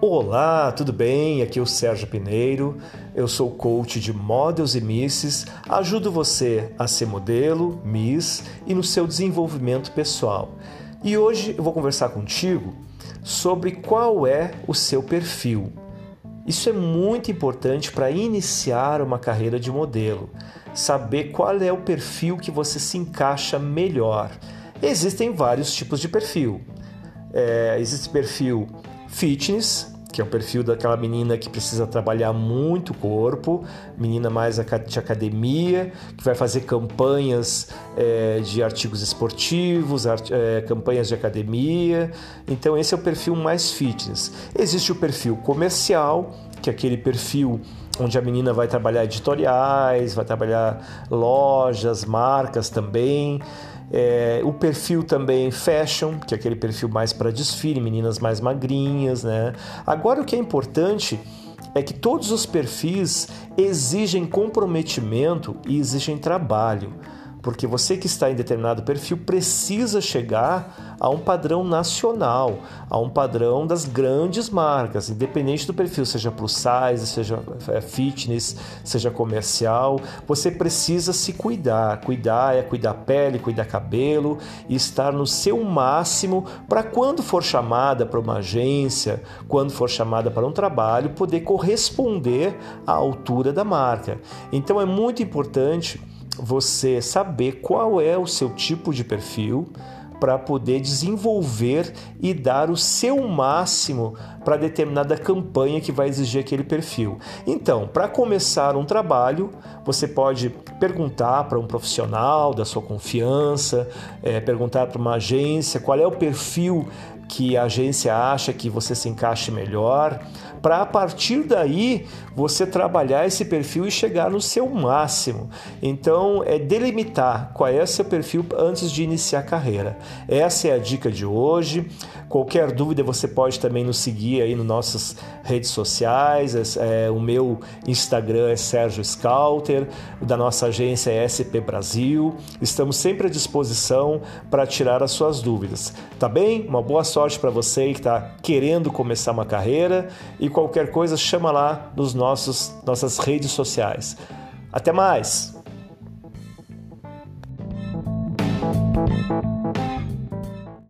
Olá, tudo bem? Aqui é o Sérgio Pineiro. Eu sou coach de Models e Misses. Ajudo você a ser modelo, Miss e no seu desenvolvimento pessoal. E hoje eu vou conversar contigo sobre qual é o seu perfil. Isso é muito importante para iniciar uma carreira de modelo. Saber qual é o perfil que você se encaixa melhor. Existem vários tipos de perfil. É, existe perfil fitness, que é o perfil daquela menina que precisa trabalhar muito o corpo, menina mais de academia, que vai fazer campanhas é, de artigos esportivos, art, é, campanhas de academia. Então, esse é o perfil mais fitness. Existe o perfil comercial, que é aquele perfil onde a menina vai trabalhar editoriais, vai trabalhar lojas, marcas também. É, o perfil também fashion, que é aquele perfil mais para desfile, meninas mais magrinhas, né? Agora o que é importante é que todos os perfis exigem comprometimento e exigem trabalho porque você que está em determinado perfil precisa chegar a um padrão nacional, a um padrão das grandes marcas, independente do perfil, seja plus size, seja é, fitness, seja comercial, você precisa se cuidar. Cuidar é cuidar pele, cuidar cabelo e estar no seu máximo para quando for chamada para uma agência, quando for chamada para um trabalho, poder corresponder à altura da marca. Então é muito importante você saber qual é o seu tipo de perfil para poder desenvolver e dar o seu máximo para determinada campanha que vai exigir aquele perfil. Então, para começar um trabalho, você pode perguntar para um profissional da sua confiança, é, perguntar para uma agência qual é o perfil que a agência acha que você se encaixe melhor, para a partir daí você trabalhar esse perfil e chegar no seu máximo. Então, é delimitar qual é o seu perfil antes de iniciar a carreira. Essa é a dica de hoje. Qualquer dúvida você pode também nos seguir aí nas nossas redes sociais. É, o meu Instagram é Sérgio Scouter, da nossa agência é SP Brasil. Estamos sempre à disposição para tirar as suas dúvidas. Tá bem? Uma boa sorte para você que está querendo começar uma carreira e qualquer coisa chama lá nos nossos nossas redes sociais. Até mais.